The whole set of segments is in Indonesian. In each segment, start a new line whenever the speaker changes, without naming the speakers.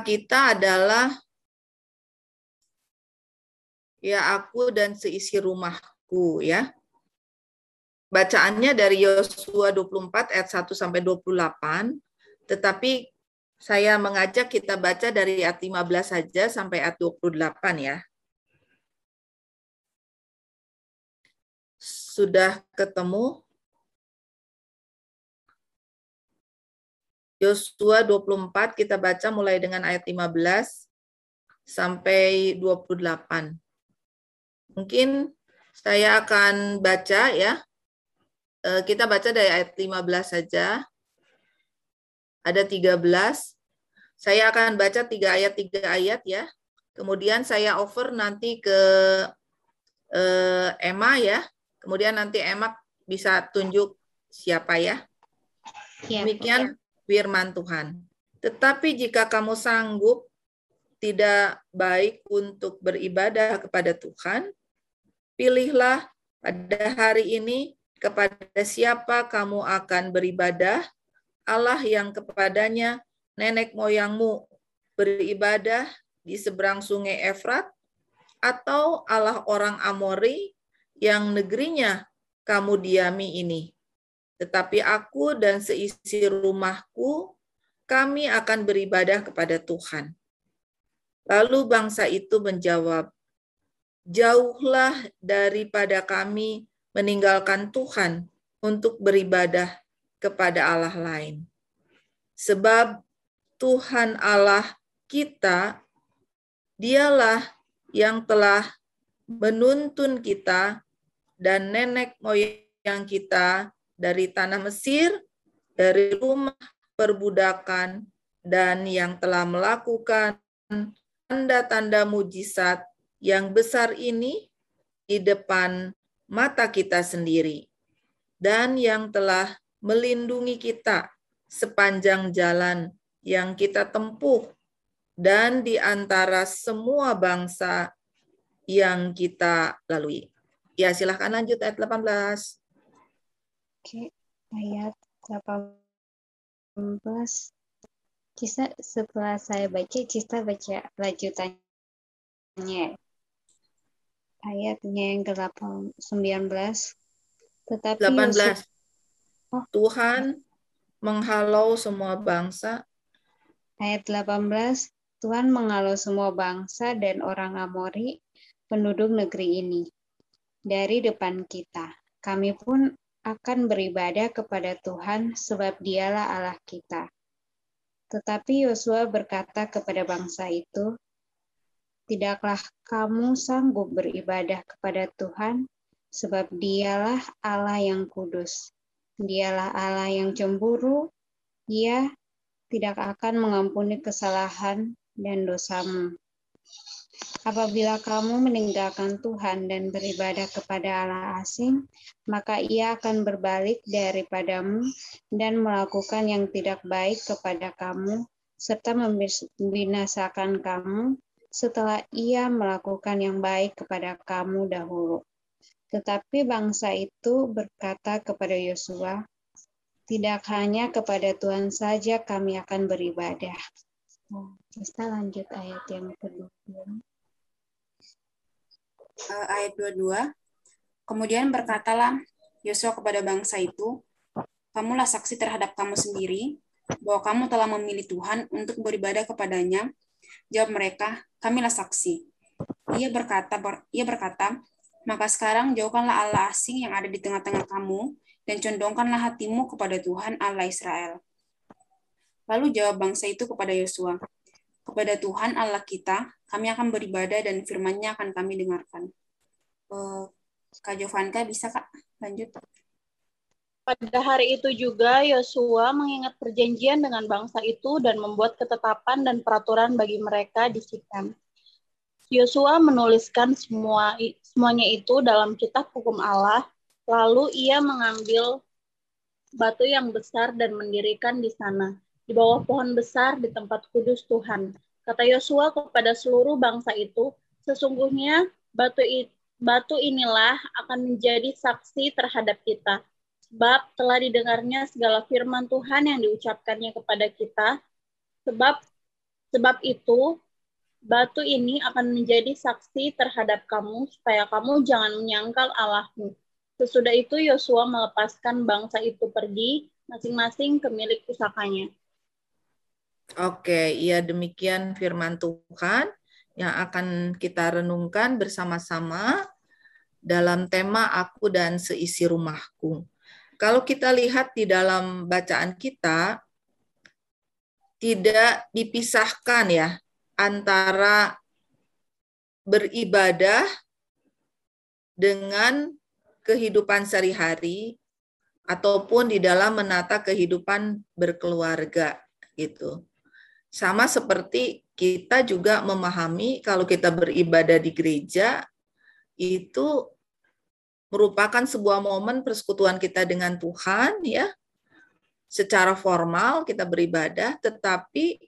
kita adalah ya aku dan seisi rumahku ya. Bacaannya dari Yosua 24 ayat 1 sampai 28, tetapi saya mengajak kita baca dari ayat 15 saja sampai ayat 28 ya. Sudah ketemu? Yosua 24 kita baca mulai dengan ayat 15 sampai 28. Mungkin saya akan baca ya. Eh, kita baca dari ayat 15 saja. Ada 13. Saya akan baca tiga ayat tiga ayat ya. Kemudian saya over nanti ke eh, Emma ya. Kemudian nanti Emma bisa tunjuk siapa ya. Iya, Demikian firman Tuhan. Tetapi jika kamu sanggup tidak baik untuk beribadah kepada Tuhan, pilihlah pada hari ini kepada siapa kamu akan beribadah, Allah yang kepadanya nenek moyangmu beribadah di seberang sungai Efrat, atau Allah orang Amori yang negerinya kamu diami ini. Tetapi aku dan seisi rumahku, kami akan beribadah kepada Tuhan. Lalu bangsa itu menjawab, Jauhlah daripada kami meninggalkan Tuhan untuk beribadah kepada Allah lain. Sebab Tuhan Allah kita, dialah yang telah menuntun kita dan nenek moyang kita dari tanah Mesir, dari rumah perbudakan, dan yang telah melakukan tanda-tanda mujizat yang besar ini di depan mata kita sendiri, dan yang telah melindungi kita sepanjang jalan yang kita tempuh dan di antara semua bangsa yang kita lalui. Ya, silahkan lanjut ayat 18.
Oke, ayat 18. Cista setelah saya baca, Cista baca lanjutannya. Ayatnya yang ke-19.
Tetapi 18. Oh. Tuhan menghalau semua bangsa.
Ayat 18. Tuhan menghalau semua bangsa dan orang Amori, penduduk negeri ini, dari depan kita. Kami pun akan beribadah kepada Tuhan sebab dialah Allah kita. Tetapi Yosua berkata kepada bangsa itu, Tidaklah kamu sanggup beribadah kepada Tuhan, sebab dialah Allah yang kudus. Dialah Allah yang cemburu, Dia tidak akan mengampuni kesalahan dan dosamu. Apabila kamu meninggalkan Tuhan dan beribadah kepada Allah asing, maka ia akan berbalik daripadamu dan melakukan yang tidak baik kepada kamu, serta membinasakan kamu setelah ia melakukan yang baik kepada kamu dahulu. Tetapi bangsa itu berkata kepada Yosua, tidak hanya kepada Tuhan saja kami akan beribadah. Kita lanjut ayat yang kedua
uh, ayat 22. Kemudian berkatalah Yosua kepada bangsa itu, Kamulah saksi terhadap kamu sendiri, bahwa kamu telah memilih Tuhan untuk beribadah kepadanya. Jawab mereka, kamilah saksi. Ia berkata, ber, ia berkata, maka sekarang jauhkanlah Allah asing yang ada di tengah-tengah kamu, dan condongkanlah hatimu kepada Tuhan Allah Israel. Lalu jawab bangsa itu kepada Yosua, kepada Tuhan Allah kita, kami akan beribadah dan firman-Nya akan kami dengarkan. Eh, Kak Jovanka bisa Kak lanjut.
Pada hari itu juga Yosua mengingat perjanjian dengan bangsa itu dan membuat ketetapan dan peraturan bagi mereka di Sikem. Yosua menuliskan semua semuanya itu dalam kitab hukum Allah, lalu ia mengambil batu yang besar dan mendirikan di sana, di bawah pohon besar di tempat kudus Tuhan. Kata Yosua kepada seluruh bangsa itu, sesungguhnya batu batu inilah akan menjadi saksi terhadap kita. Sebab telah didengarnya segala firman Tuhan yang diucapkannya kepada kita. Sebab Sebab itu, batu ini akan menjadi saksi terhadap kamu, supaya kamu jangan menyangkal Allahmu. Sesudah itu Yosua melepaskan bangsa itu pergi, masing-masing ke milik pusakanya.
Oke, ya demikian firman Tuhan yang akan kita renungkan bersama-sama dalam tema aku dan seisi rumahku. Kalau kita lihat di dalam bacaan kita, tidak dipisahkan ya antara beribadah dengan kehidupan sehari-hari ataupun di dalam menata kehidupan berkeluarga gitu. Sama seperti kita juga memahami kalau kita beribadah di gereja itu merupakan sebuah momen persekutuan kita dengan Tuhan ya secara formal kita beribadah, tetapi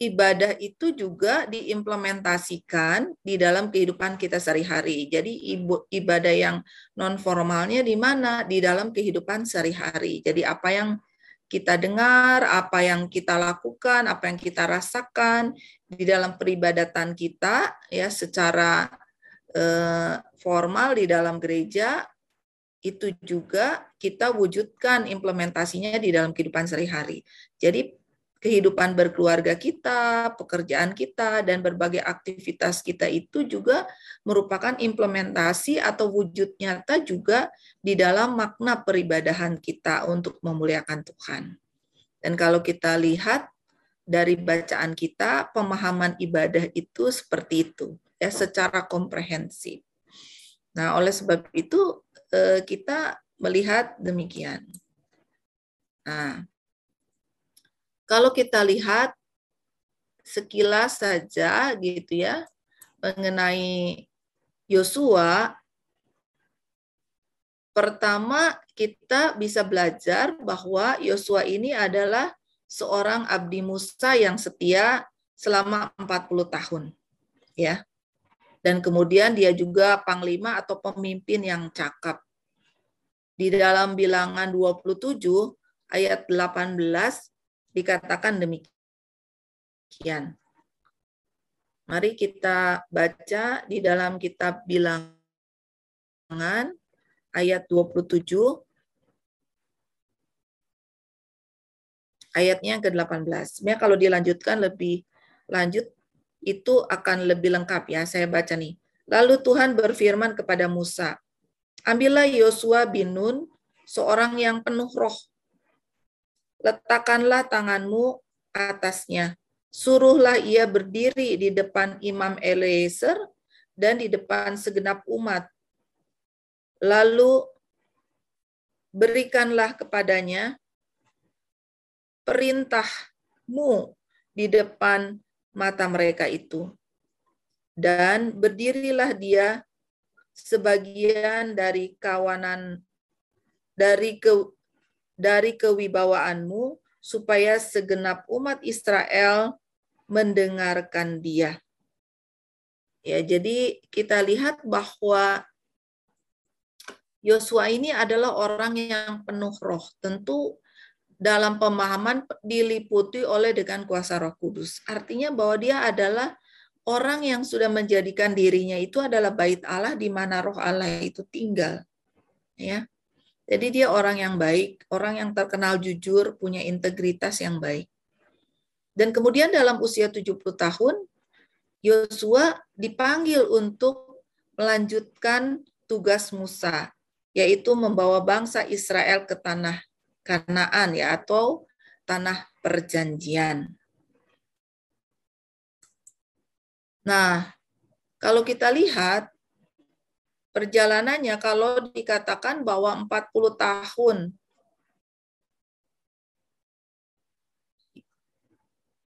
ibadah itu juga diimplementasikan di dalam kehidupan kita sehari-hari. Jadi ibadah yang non formalnya di mana? Di dalam kehidupan sehari-hari. Jadi apa yang kita dengar, apa yang kita lakukan, apa yang kita rasakan di dalam peribadatan kita ya secara eh, formal di dalam gereja itu juga kita wujudkan implementasinya di dalam kehidupan sehari-hari. Jadi kehidupan berkeluarga kita, pekerjaan kita, dan berbagai aktivitas kita itu juga merupakan implementasi atau wujud nyata juga di dalam makna peribadahan kita untuk memuliakan Tuhan. Dan kalau kita lihat dari bacaan kita, pemahaman ibadah itu seperti itu, ya secara komprehensif. Nah, oleh sebab itu Eh, kita melihat demikian. Nah, kalau kita lihat sekilas saja gitu ya mengenai Yosua, pertama kita bisa belajar bahwa Yosua ini adalah seorang abdi Musa yang setia selama 40 tahun. Ya dan kemudian dia juga panglima atau pemimpin yang cakap. Di dalam bilangan 27 ayat 18 dikatakan demikian. Mari kita baca di dalam kitab bilangan ayat 27 ayatnya yang ke-18. Sebenarnya kalau dilanjutkan lebih lanjut itu akan lebih lengkap ya. Saya baca nih. Lalu Tuhan berfirman kepada Musa, Ambillah Yosua bin Nun, seorang yang penuh roh. Letakkanlah tanganmu atasnya. Suruhlah ia berdiri di depan Imam Eliezer dan di depan segenap umat. Lalu berikanlah kepadanya perintahmu di depan mata mereka itu. Dan berdirilah dia sebagian dari kawanan dari ke dari kewibawaanmu supaya segenap umat Israel mendengarkan dia. Ya, jadi kita lihat bahwa Yosua ini adalah orang yang penuh roh. Tentu dalam pemahaman diliputi oleh dengan kuasa Roh Kudus. Artinya bahwa dia adalah orang yang sudah menjadikan dirinya itu adalah bait Allah di mana Roh Allah itu tinggal. Ya. Jadi dia orang yang baik, orang yang terkenal jujur, punya integritas yang baik. Dan kemudian dalam usia 70 tahun, Yosua dipanggil untuk melanjutkan tugas Musa, yaitu membawa bangsa Israel ke tanah Kanaan ya atau tanah perjanjian. Nah, kalau kita lihat perjalanannya kalau dikatakan bahwa 40 tahun.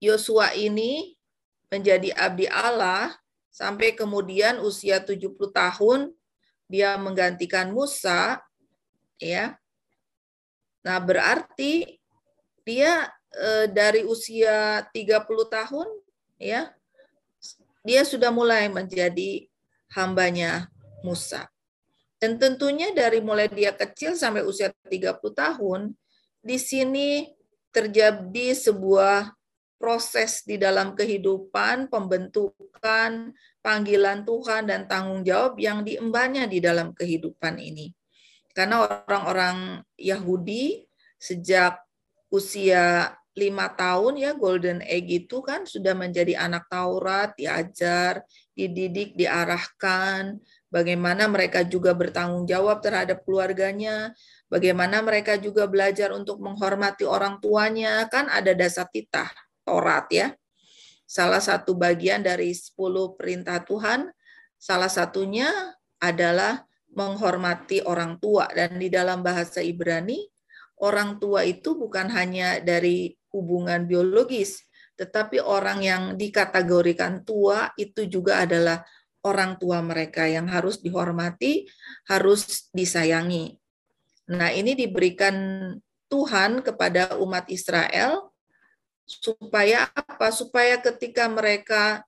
Yosua ini menjadi abdi Allah sampai kemudian usia 70 tahun dia menggantikan Musa ya. Nah, berarti dia e, dari usia 30 tahun ya dia sudah mulai menjadi hambanya Musa. Dan tentunya dari mulai dia kecil sampai usia 30 tahun di sini terjadi sebuah proses di dalam kehidupan, pembentukan, panggilan Tuhan, dan tanggung jawab yang diembannya di dalam kehidupan ini. Karena orang-orang Yahudi sejak usia lima tahun ya golden egg itu kan sudah menjadi anak Taurat, diajar, dididik, diarahkan, bagaimana mereka juga bertanggung jawab terhadap keluarganya, bagaimana mereka juga belajar untuk menghormati orang tuanya, kan ada dasar titah Taurat ya. Salah satu bagian dari 10 perintah Tuhan, salah satunya adalah menghormati orang tua. Dan di dalam bahasa Ibrani orang tua itu bukan hanya dari hubungan biologis, tetapi orang yang dikategorikan tua itu juga adalah orang tua mereka yang harus dihormati, harus disayangi. Nah, ini diberikan Tuhan kepada umat Israel supaya apa? Supaya ketika mereka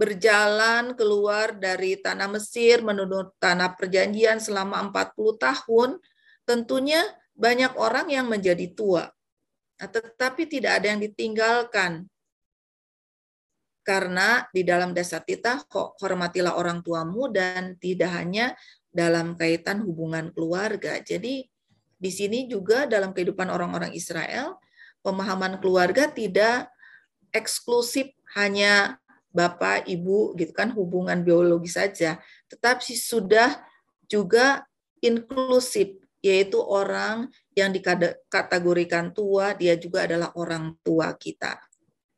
berjalan keluar dari tanah Mesir menuju tanah perjanjian selama 40 tahun, tentunya banyak orang yang menjadi tua. Nah, tetapi tidak ada yang ditinggalkan. Karena di dalam dasar titah, hormatilah orang tuamu dan tidak hanya dalam kaitan hubungan keluarga. Jadi di sini juga dalam kehidupan orang-orang Israel, pemahaman keluarga tidak eksklusif hanya bapak, ibu, gitu kan, hubungan biologi saja, tetapi sudah juga inklusif, yaitu orang yang dikategorikan tua, dia juga adalah orang tua kita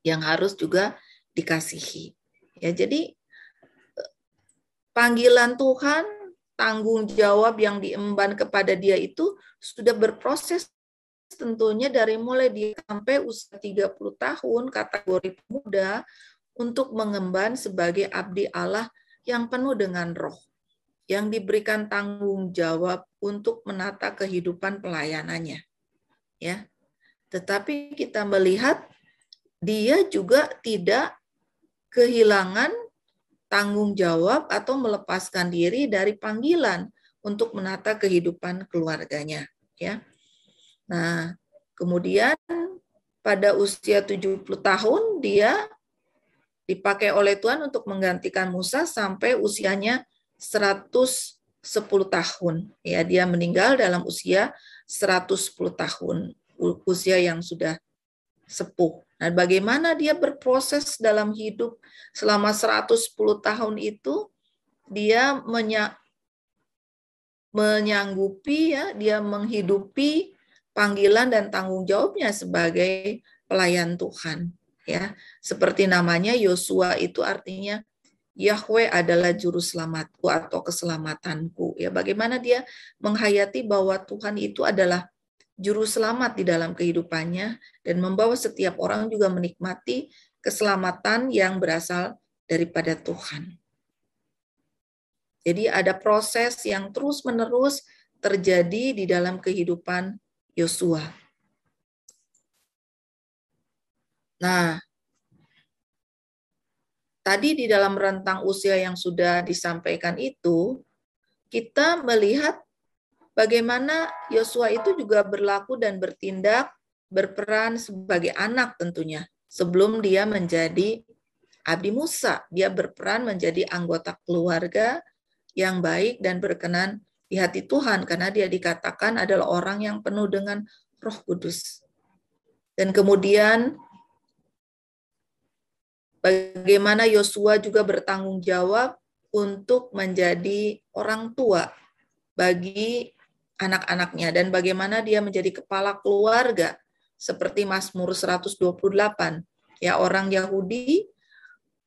yang harus juga dikasihi. Ya, jadi panggilan Tuhan, tanggung jawab yang diemban kepada dia itu sudah berproses tentunya dari mulai dia sampai usia 30 tahun kategori muda untuk mengemban sebagai abdi Allah yang penuh dengan roh yang diberikan tanggung jawab untuk menata kehidupan pelayanannya. Ya. Tetapi kita melihat dia juga tidak kehilangan tanggung jawab atau melepaskan diri dari panggilan untuk menata kehidupan keluarganya, ya. Nah, kemudian pada usia 70 tahun dia dipakai oleh Tuhan untuk menggantikan Musa sampai usianya 110 tahun. Ya, dia meninggal dalam usia 110 tahun, usia yang sudah sepuh. Nah, bagaimana dia berproses dalam hidup selama 110 tahun itu? Dia menya, menyanggupi ya, dia menghidupi panggilan dan tanggung jawabnya sebagai pelayan Tuhan ya. Seperti namanya Yosua itu artinya Yahweh adalah juru selamatku atau keselamatanku. Ya, bagaimana dia menghayati bahwa Tuhan itu adalah juru selamat di dalam kehidupannya dan membawa setiap orang juga menikmati keselamatan yang berasal daripada Tuhan. Jadi ada proses yang terus-menerus terjadi di dalam kehidupan Yosua. Nah, tadi di dalam rentang usia yang sudah disampaikan itu, kita melihat bagaimana Yosua itu juga berlaku dan bertindak berperan sebagai anak tentunya. Sebelum dia menjadi abdi Musa, dia berperan menjadi anggota keluarga yang baik dan berkenan di hati Tuhan karena dia dikatakan adalah orang yang penuh dengan Roh Kudus. Dan kemudian bagaimana Yosua juga bertanggung jawab untuk menjadi orang tua bagi anak-anaknya dan bagaimana dia menjadi kepala keluarga seperti Mazmur 128 ya orang Yahudi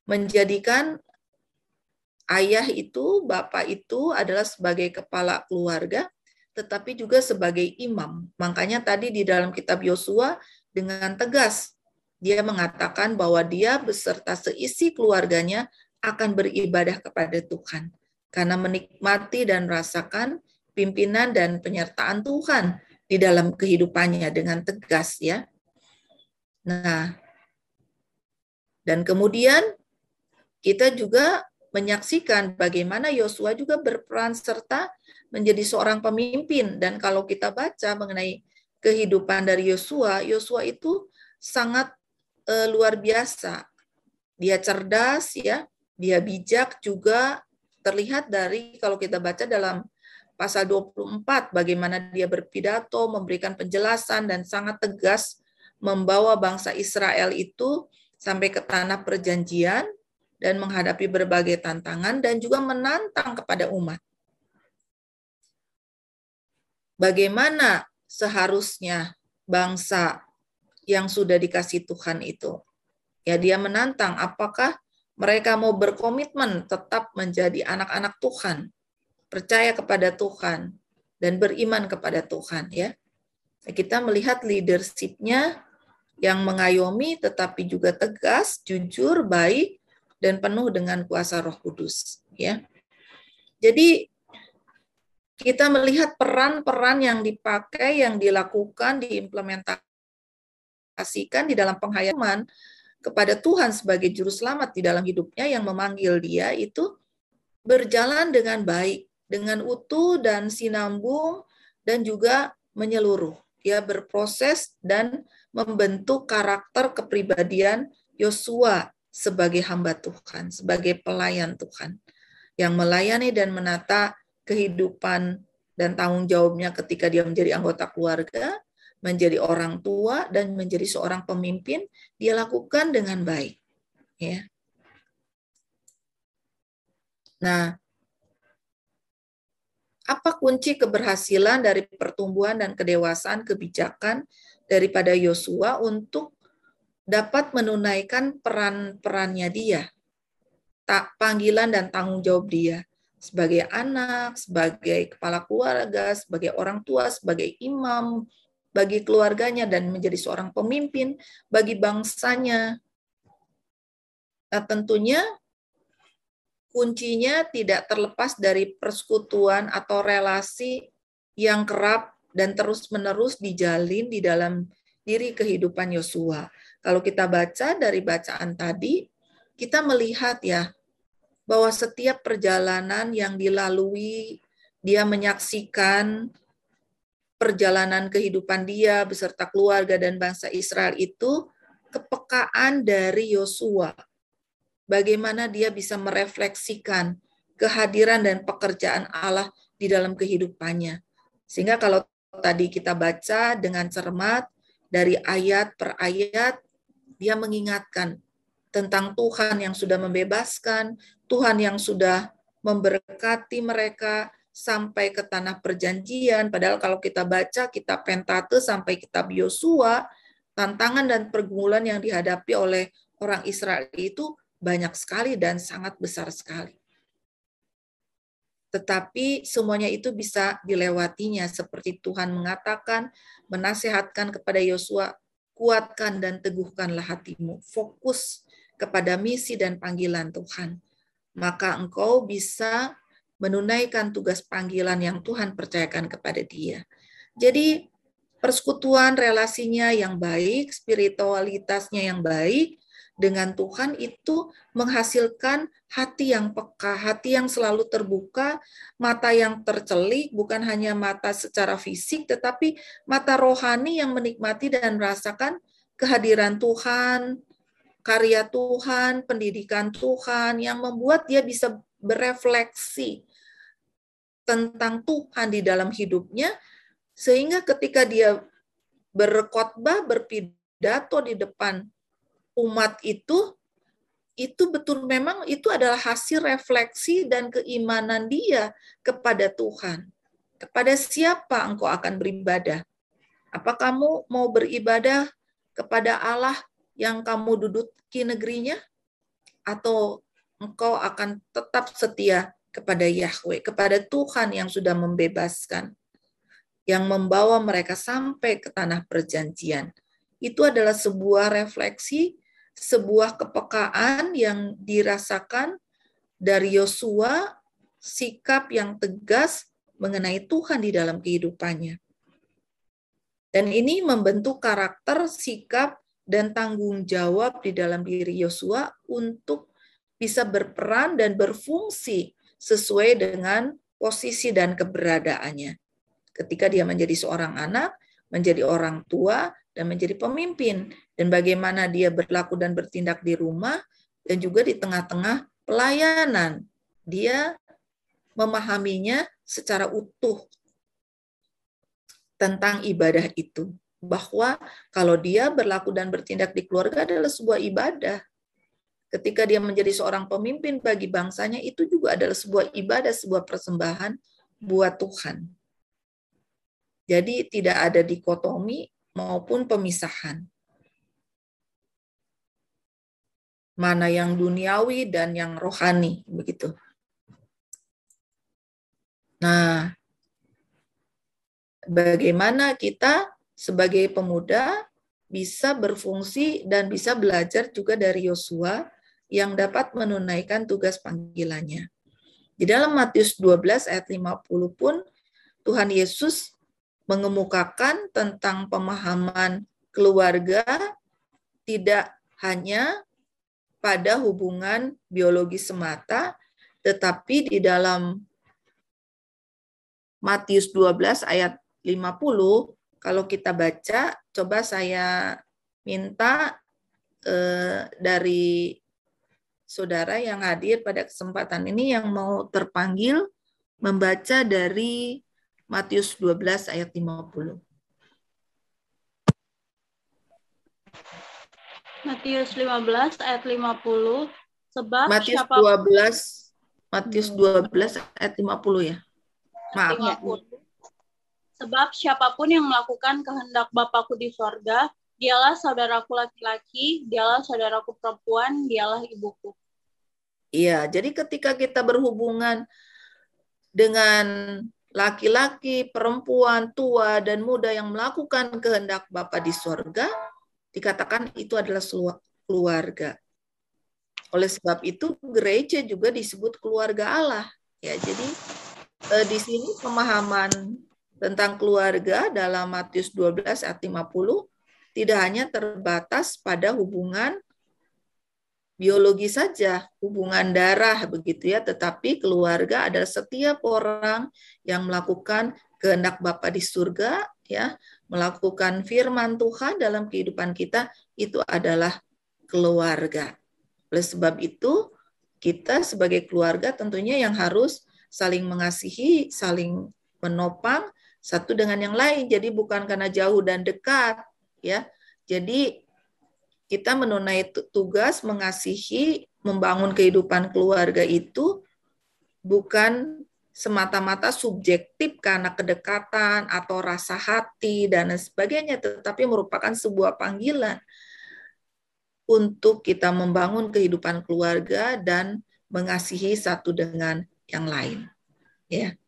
menjadikan ayah itu bapak itu adalah sebagai kepala keluarga tetapi juga sebagai imam. Makanya tadi di dalam kitab Yosua dengan tegas dia mengatakan bahwa dia beserta seisi keluarganya akan beribadah kepada Tuhan. Karena menikmati dan merasakan pimpinan dan penyertaan Tuhan di dalam kehidupannya dengan tegas ya. Nah, dan kemudian kita juga menyaksikan bagaimana Yosua juga berperan serta menjadi seorang pemimpin dan kalau kita baca mengenai kehidupan dari Yosua, Yosua itu sangat uh, luar biasa. Dia cerdas ya, dia bijak juga terlihat dari kalau kita baca dalam pasal 24 bagaimana dia berpidato, memberikan penjelasan dan sangat tegas membawa bangsa Israel itu sampai ke tanah perjanjian dan menghadapi berbagai tantangan dan juga menantang kepada umat. Bagaimana seharusnya bangsa yang sudah dikasih Tuhan itu? Ya, dia menantang apakah mereka mau berkomitmen tetap menjadi anak-anak Tuhan, percaya kepada Tuhan dan beriman kepada Tuhan ya. Kita melihat leadership-nya yang mengayomi tetapi juga tegas, jujur, baik dan penuh dengan kuasa Roh Kudus ya. Jadi kita melihat peran-peran yang dipakai, yang dilakukan, diimplementasikan di dalam penghayatan kepada Tuhan sebagai juru selamat di dalam hidupnya yang memanggil dia itu berjalan dengan baik, dengan utuh dan sinambung dan juga menyeluruh. Dia berproses dan membentuk karakter kepribadian Yosua sebagai hamba Tuhan, sebagai pelayan Tuhan yang melayani dan menata kehidupan dan tanggung jawabnya ketika dia menjadi anggota keluarga, menjadi orang tua dan menjadi seorang pemimpin, dia lakukan dengan baik. Ya. Nah, apa kunci keberhasilan dari pertumbuhan dan kedewasaan kebijakan daripada Yosua untuk dapat menunaikan peran-perannya dia, tak panggilan dan tanggung jawab dia sebagai anak, sebagai kepala keluarga, sebagai orang tua, sebagai imam bagi keluarganya dan menjadi seorang pemimpin bagi bangsanya. Nah, tentunya kuncinya tidak terlepas dari persekutuan atau relasi yang kerap dan terus-menerus dijalin di dalam diri kehidupan Yosua. Kalau kita baca dari bacaan tadi, kita melihat ya bahwa setiap perjalanan yang dilalui, dia menyaksikan perjalanan kehidupan dia beserta keluarga dan bangsa Israel itu kepekaan dari Yosua. Bagaimana dia bisa merefleksikan kehadiran dan pekerjaan Allah di dalam kehidupannya. Sehingga kalau tadi kita baca dengan cermat dari ayat per ayat, dia mengingatkan tentang Tuhan yang sudah membebaskan, Tuhan yang sudah memberkati mereka sampai ke tanah perjanjian. Padahal kalau kita baca kitab Pentate sampai kitab Yosua, tantangan dan pergumulan yang dihadapi oleh orang Israel itu banyak sekali dan sangat besar sekali tetapi semuanya itu bisa dilewatinya seperti Tuhan mengatakan, menasehatkan kepada Yosua, kuatkan dan teguhkanlah hatimu, fokus kepada misi dan panggilan Tuhan. Maka engkau bisa menunaikan tugas panggilan yang Tuhan percayakan kepada dia. Jadi persekutuan relasinya yang baik, spiritualitasnya yang baik, dengan Tuhan itu menghasilkan hati yang peka, hati yang selalu terbuka, mata yang tercelik, bukan hanya mata secara fisik, tetapi mata rohani yang menikmati dan merasakan kehadiran Tuhan, karya Tuhan, pendidikan Tuhan, yang membuat dia bisa berefleksi tentang Tuhan di dalam hidupnya, sehingga ketika dia berkhotbah, berpidato di depan umat itu itu betul memang itu adalah hasil refleksi dan keimanan dia kepada Tuhan. Kepada siapa engkau akan beribadah? Apa kamu mau beribadah kepada Allah yang kamu duduki negerinya? Atau engkau akan tetap setia kepada Yahweh, kepada Tuhan yang sudah membebaskan, yang membawa mereka sampai ke tanah perjanjian. Itu adalah sebuah refleksi sebuah kepekaan yang dirasakan dari Yosua, sikap yang tegas mengenai Tuhan di dalam kehidupannya. Dan ini membentuk karakter, sikap, dan tanggung jawab di dalam diri Yosua untuk bisa berperan dan berfungsi sesuai dengan posisi dan keberadaannya. Ketika dia menjadi seorang anak, menjadi orang tua, dan menjadi pemimpin dan bagaimana dia berlaku dan bertindak di rumah dan juga di tengah-tengah pelayanan. Dia memahaminya secara utuh tentang ibadah itu. Bahwa kalau dia berlaku dan bertindak di keluarga adalah sebuah ibadah. Ketika dia menjadi seorang pemimpin bagi bangsanya, itu juga adalah sebuah ibadah, sebuah persembahan buat Tuhan. Jadi tidak ada dikotomi maupun pemisahan. Mana yang duniawi dan yang rohani, begitu. Nah, bagaimana kita sebagai pemuda bisa berfungsi dan bisa belajar juga dari Yosua yang dapat menunaikan tugas panggilannya. Di dalam Matius 12 ayat 50 pun Tuhan Yesus mengemukakan tentang pemahaman keluarga tidak hanya pada hubungan biologi semata, tetapi di dalam Matius 12 ayat 50, kalau kita baca, coba saya minta eh, dari saudara yang hadir pada kesempatan ini yang mau terpanggil membaca dari Matius 12 ayat 50.
Matius 15 ayat 50 sebab
Matius
siapa
12 Matius 12 ayat 50 ya. Maaf.
50. Sebab siapa pun yang melakukan kehendak Bapakku di sorga, dialah saudaraku laki-laki, dialah saudaraku perempuan, dialah ibuku.
Iya, jadi ketika kita berhubungan dengan laki-laki, perempuan, tua, dan muda yang melakukan kehendak Bapa di sorga, dikatakan itu adalah keluarga. Oleh sebab itu, gereja juga disebut keluarga Allah. Ya, jadi eh, di sini pemahaman tentang keluarga dalam Matius 12 ayat 50 tidak hanya terbatas pada hubungan biologi saja, hubungan darah begitu ya, tetapi keluarga adalah setiap orang yang melakukan kehendak Bapa di surga ya, melakukan firman Tuhan dalam kehidupan kita itu adalah keluarga. Oleh sebab itu, kita sebagai keluarga tentunya yang harus saling mengasihi, saling menopang satu dengan yang lain. Jadi bukan karena jauh dan dekat, ya. Jadi kita menunai tugas mengasihi, membangun kehidupan keluarga itu bukan semata-mata subjektif karena kedekatan atau rasa hati dan sebagainya, tetapi merupakan sebuah panggilan untuk kita membangun kehidupan keluarga dan mengasihi satu dengan yang lain. Ya.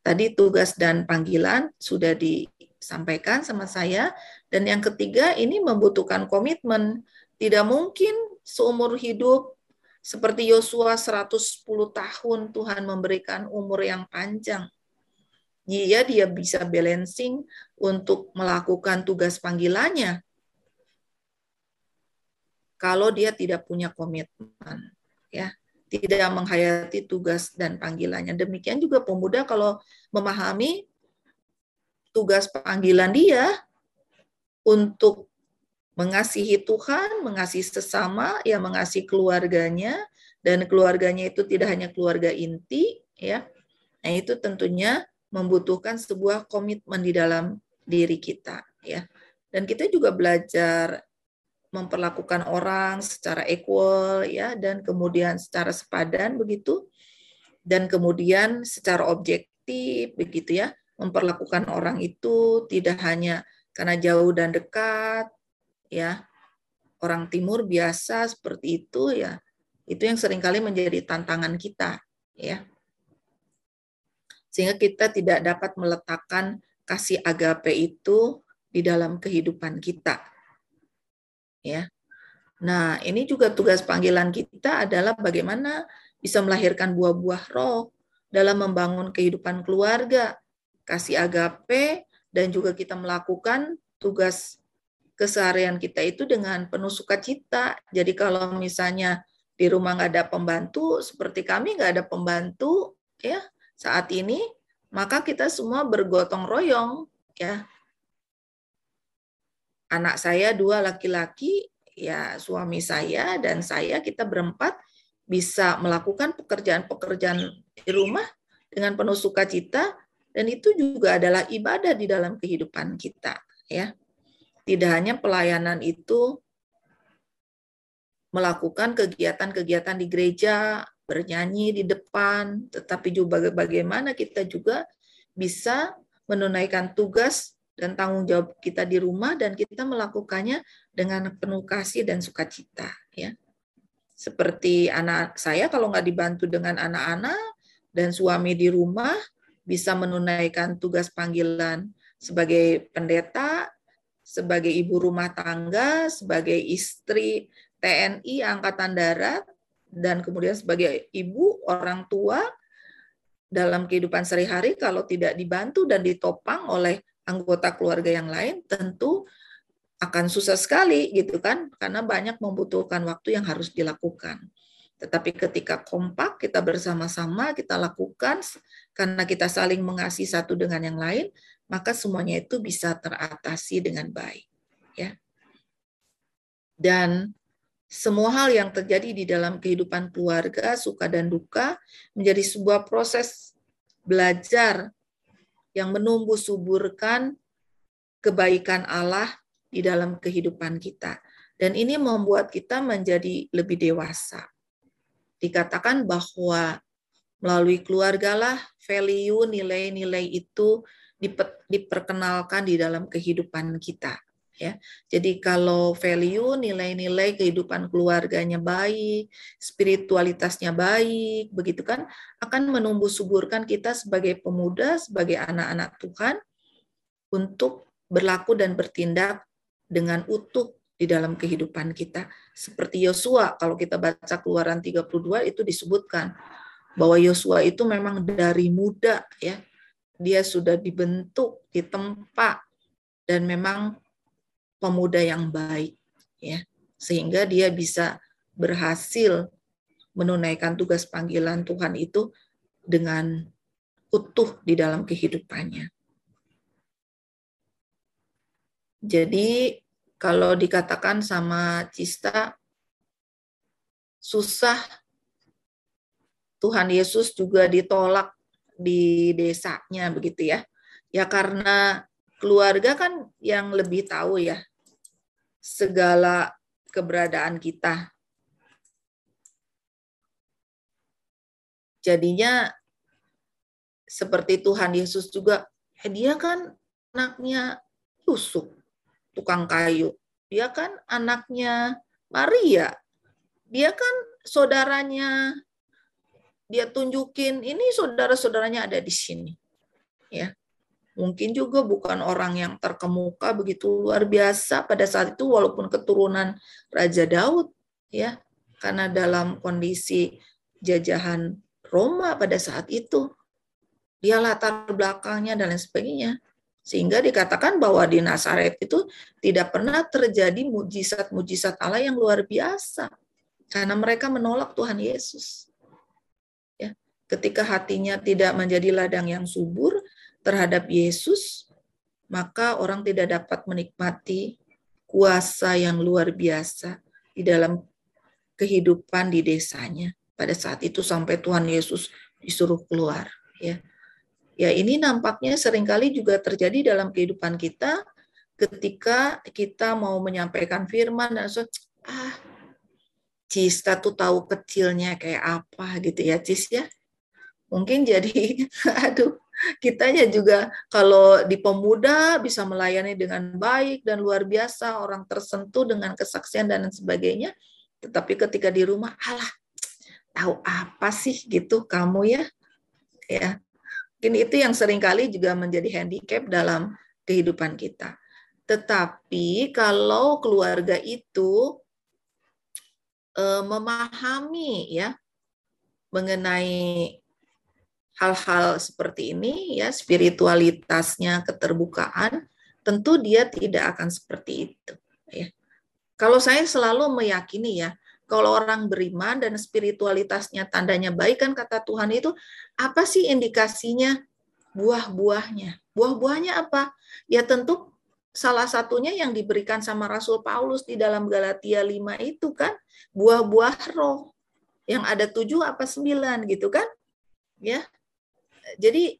Tadi tugas dan panggilan sudah disampaikan sama saya dan yang ketiga ini membutuhkan komitmen. Tidak mungkin seumur hidup seperti Yosua 110 tahun Tuhan memberikan umur yang panjang. Dia dia bisa balancing untuk melakukan tugas panggilannya. Kalau dia tidak punya komitmen, ya tidak menghayati tugas dan panggilannya. Demikian juga pemuda kalau memahami tugas panggilan dia untuk mengasihi Tuhan, mengasihi sesama, ya mengasihi keluarganya, dan keluarganya itu tidak hanya keluarga inti, ya. Nah itu tentunya membutuhkan sebuah komitmen di dalam diri kita, ya. Dan kita juga belajar memperlakukan orang secara equal ya dan kemudian secara sepadan begitu dan kemudian secara objektif begitu ya memperlakukan orang itu tidak hanya karena jauh dan dekat ya. Orang timur biasa seperti itu ya. Itu yang sering kali menjadi tantangan kita ya. Sehingga kita tidak dapat meletakkan kasih agape itu di dalam kehidupan kita ya. Nah, ini juga tugas panggilan kita adalah bagaimana bisa melahirkan buah-buah roh dalam membangun kehidupan keluarga, kasih agape, dan juga kita melakukan tugas keseharian kita itu dengan penuh sukacita. Jadi kalau misalnya di rumah nggak ada pembantu, seperti kami nggak ada pembantu, ya saat ini, maka kita semua bergotong royong, ya anak saya dua laki-laki, ya suami saya dan saya kita berempat bisa melakukan pekerjaan-pekerjaan di rumah dengan penuh sukacita dan itu juga adalah ibadah di dalam kehidupan kita ya. Tidak hanya pelayanan itu melakukan kegiatan-kegiatan di gereja, bernyanyi di depan, tetapi juga bagaimana kita juga bisa menunaikan tugas dan tanggung jawab kita di rumah dan kita melakukannya dengan penuh kasih dan sukacita ya. Seperti anak saya kalau nggak dibantu dengan anak-anak dan suami di rumah bisa menunaikan tugas panggilan sebagai pendeta, sebagai ibu rumah tangga, sebagai istri TNI Angkatan Darat, dan kemudian sebagai ibu, orang tua, dalam kehidupan sehari-hari kalau tidak dibantu dan ditopang oleh anggota keluarga yang lain tentu akan susah sekali gitu kan karena banyak membutuhkan waktu yang harus dilakukan. Tetapi ketika kompak kita bersama-sama kita lakukan karena kita saling mengasihi satu dengan yang lain, maka semuanya itu bisa teratasi dengan baik ya. Dan semua hal yang terjadi di dalam kehidupan keluarga, suka dan duka, menjadi sebuah proses belajar yang menumbuh suburkan kebaikan Allah di dalam kehidupan kita. Dan ini membuat kita menjadi lebih dewasa. Dikatakan bahwa melalui keluargalah value, nilai-nilai itu diperkenalkan di dalam kehidupan kita ya. Jadi kalau value, nilai-nilai kehidupan keluarganya baik, spiritualitasnya baik, begitu kan akan menumbuh suburkan kita sebagai pemuda, sebagai anak-anak Tuhan untuk berlaku dan bertindak dengan utuh di dalam kehidupan kita. Seperti Yosua, kalau kita baca Keluaran 32 itu disebutkan bahwa Yosua itu memang dari muda ya. Dia sudah dibentuk, ditempa dan memang pemuda yang baik ya sehingga dia bisa berhasil menunaikan tugas panggilan Tuhan itu dengan utuh di dalam kehidupannya. Jadi kalau dikatakan sama Cista susah Tuhan Yesus juga ditolak di desanya begitu ya. Ya karena keluarga kan yang lebih tahu ya segala keberadaan kita. Jadinya seperti Tuhan Yesus juga, eh, dia kan anaknya Yusuf, tukang kayu. Dia kan anaknya Maria. Dia kan saudaranya. Dia tunjukin ini saudara-saudaranya ada di sini. Ya. Mungkin juga bukan orang yang terkemuka begitu luar biasa pada saat itu walaupun keturunan Raja Daud ya. Karena dalam kondisi jajahan Roma pada saat itu dia latar belakangnya dan lain sebagainya. Sehingga dikatakan bahwa di Nazaret itu tidak pernah terjadi mujizat-mujizat Allah yang luar biasa. Karena mereka menolak Tuhan Yesus ketika hatinya tidak menjadi ladang yang subur terhadap Yesus, maka orang tidak dapat menikmati kuasa yang luar biasa di dalam kehidupan di desanya. Pada saat itu sampai Tuhan Yesus disuruh keluar, ya. Ya, ini nampaknya sering kali juga terjadi dalam kehidupan kita ketika kita mau menyampaikan firman dan so, ah Cista tuh tahu kecilnya kayak apa gitu ya Cis ya. Mungkin jadi aduh kitanya juga kalau di pemuda bisa melayani dengan baik dan luar biasa, orang tersentuh dengan kesaksian dan sebagainya. Tetapi ketika di rumah, alah, tahu apa sih gitu kamu ya? Ya, mungkin itu yang sering kali juga menjadi handicap dalam kehidupan kita. Tetapi kalau keluarga itu eh, memahami ya mengenai hal-hal seperti ini ya spiritualitasnya keterbukaan tentu dia tidak akan seperti itu ya. Kalau saya selalu meyakini ya kalau orang beriman dan spiritualitasnya tandanya baik kan kata Tuhan itu apa sih indikasinya? Buah-buahnya. Buah-buahnya apa? Ya tentu salah satunya yang diberikan sama Rasul Paulus di dalam Galatia 5 itu kan? Buah-buah roh. Yang ada tujuh apa sembilan gitu kan? Ya jadi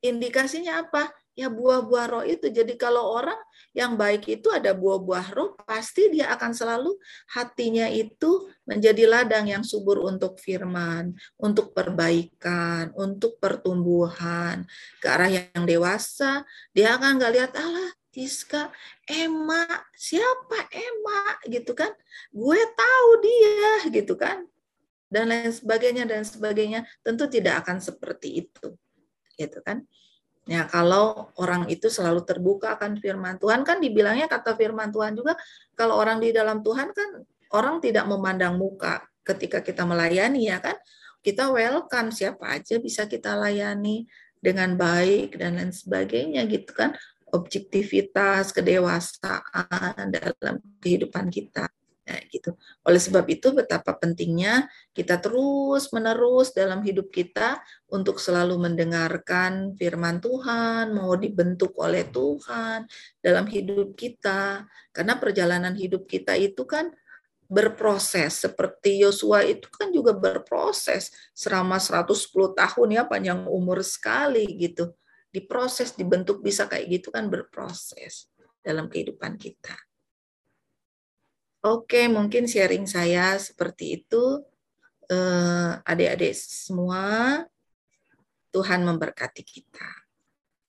indikasinya apa ya buah-buah roh itu jadi kalau orang yang baik itu ada buah-buah roh pasti dia akan selalu hatinya itu menjadi ladang yang subur untuk firman untuk perbaikan untuk pertumbuhan ke arah yang dewasa dia akan nggak lihat Allah Tiska, Emma, siapa Emma gitu kan? Gue tahu dia gitu kan? Dan lain sebagainya dan sebagainya tentu tidak akan seperti itu gitu kan? Ya kalau orang itu selalu terbuka akan firman Tuhan kan dibilangnya kata firman Tuhan juga kalau orang di dalam Tuhan kan orang tidak memandang muka ketika kita melayani ya kan? Kita welcome siapa aja bisa kita layani dengan baik dan lain sebagainya gitu kan? Objektivitas kedewasaan dalam kehidupan kita Nah, gitu. Oleh sebab itu betapa pentingnya kita terus menerus dalam hidup kita untuk selalu mendengarkan firman Tuhan, mau dibentuk oleh Tuhan dalam hidup kita. Karena perjalanan hidup kita itu kan berproses seperti Yosua itu kan juga berproses selama 110 tahun ya panjang umur sekali gitu diproses dibentuk bisa kayak gitu kan berproses dalam kehidupan kita. Oke, mungkin sharing saya seperti itu. Eh, adik-adik semua, Tuhan memberkati kita.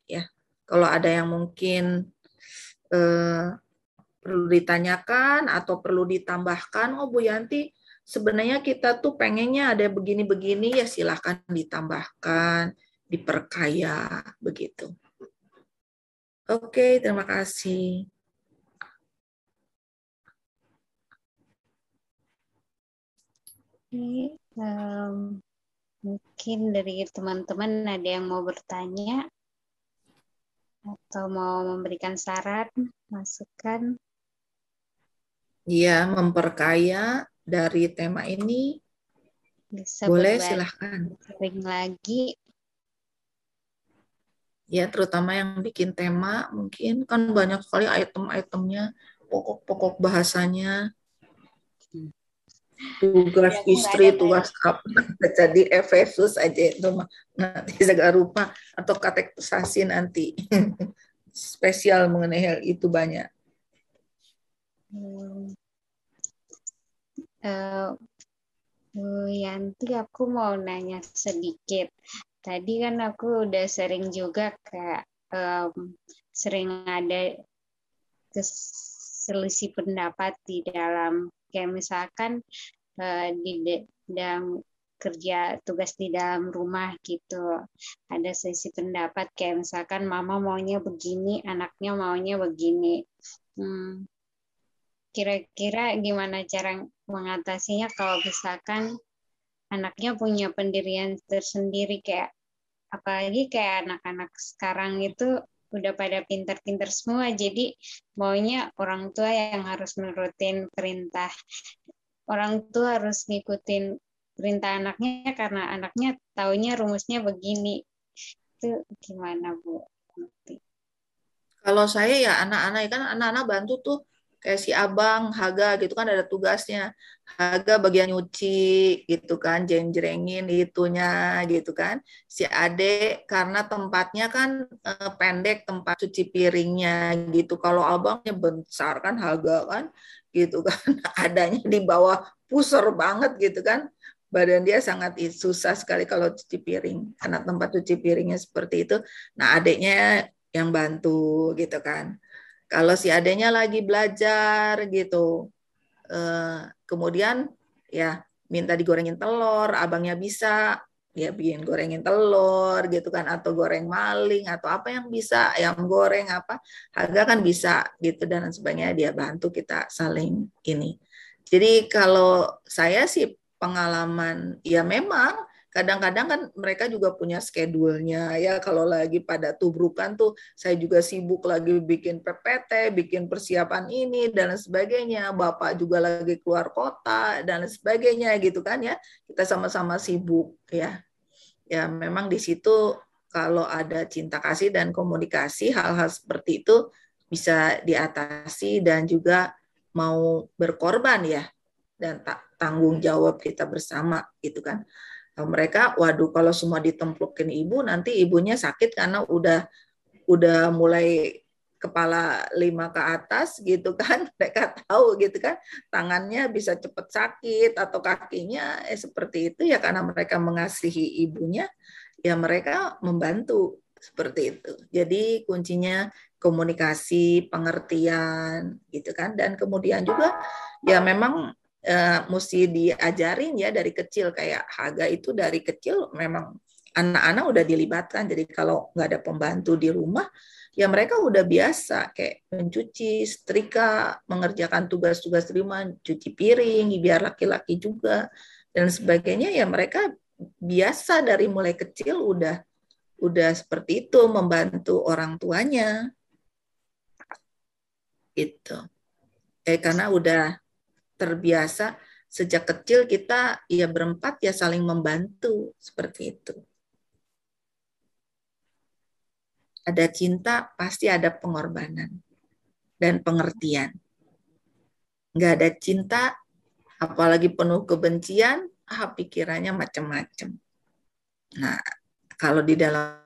Ya, kalau ada yang mungkin eh, perlu ditanyakan atau perlu ditambahkan, oh Bu Yanti, sebenarnya kita tuh pengennya ada begini-begini ya silahkan ditambahkan, diperkaya begitu. Oke, terima kasih.
Um, mungkin dari teman-teman ada yang mau bertanya atau mau memberikan saran, masukan.
Iya, memperkaya dari tema ini. Bisa Boleh, silahkan.
Sering lagi.
Ya, terutama yang bikin tema, mungkin kan banyak sekali item-itemnya, pokok-pokok bahasanya tugas ya, istri, tugas apa baca di Efesus aja itu nanti segala rupa atau katekisasi nanti spesial mengenai hal itu banyak.
Hmm. Uh, Yanti, aku mau nanya sedikit. Tadi kan aku udah sering juga kayak um, sering ada selisih pendapat di dalam kayak misalkan uh, di dalam kerja tugas di dalam rumah gitu. Ada sesi pendapat kayak misalkan mama maunya begini anaknya maunya begini. Hmm, kira-kira gimana cara mengatasinya? Kalau misalkan anaknya punya pendirian tersendiri kayak apalagi kayak anak-anak sekarang itu udah pada pinter-pinter semua. Jadi maunya orang tua yang harus menurutin perintah. Orang tua harus ngikutin perintah anaknya karena anaknya taunya rumusnya begini. Itu gimana bu?
Kalau saya ya anak-anak kan anak-anak bantu tuh kayak si abang Haga gitu kan ada tugasnya. Haga bagian nyuci gitu kan jeng-jrengin itunya gitu kan. Si Ade karena tempatnya kan eh, pendek tempat cuci piringnya gitu. Kalau abangnya besar kan Haga kan gitu kan. Adanya di bawah pusar banget gitu kan. Badan dia sangat susah sekali kalau cuci piring karena tempat cuci piringnya seperti itu. Nah adiknya yang bantu gitu kan kalau si adanya lagi belajar gitu, eh, kemudian ya minta digorengin telur, abangnya bisa ya bikin gorengin telur gitu kan atau goreng maling atau apa yang bisa ayam goreng apa harga kan bisa gitu dan sebagainya dia bantu kita saling ini. Jadi kalau saya sih pengalaman ya memang kadang-kadang kan mereka juga punya schedule-nya ya kalau lagi pada tubrukan tuh saya juga sibuk lagi bikin PPT, bikin persiapan ini dan sebagainya. Bapak juga lagi keluar kota dan sebagainya gitu kan ya. Kita sama-sama sibuk ya. Ya memang di situ kalau ada cinta kasih dan komunikasi hal-hal seperti itu bisa diatasi dan juga mau berkorban ya dan tanggung jawab kita bersama gitu kan mereka waduh kalau semua ditemplukin ibu nanti ibunya sakit karena udah udah mulai kepala lima ke atas gitu kan. Mereka tahu gitu kan tangannya bisa cepat sakit atau kakinya eh, seperti itu. Ya karena mereka mengasihi ibunya ya mereka membantu seperti itu. Jadi kuncinya komunikasi, pengertian gitu kan. Dan kemudian juga ya memang e, mesti diajarin ya dari kecil. Kayak Haga itu dari kecil memang anak-anak udah dilibatkan. Jadi kalau nggak ada pembantu di rumah ya mereka udah biasa. Kayak mencuci, setrika, mengerjakan tugas-tugas rumah, cuci piring, biar laki-laki juga dan sebagainya. Ya mereka biasa dari mulai kecil udah udah seperti itu membantu orang tuanya. Itu eh karena udah terbiasa sejak kecil kita ya berempat ya saling membantu seperti itu. Ada cinta pasti ada pengorbanan dan pengertian. Nggak ada cinta apalagi penuh kebencian ah pikirannya macam-macam nah kalau di dalam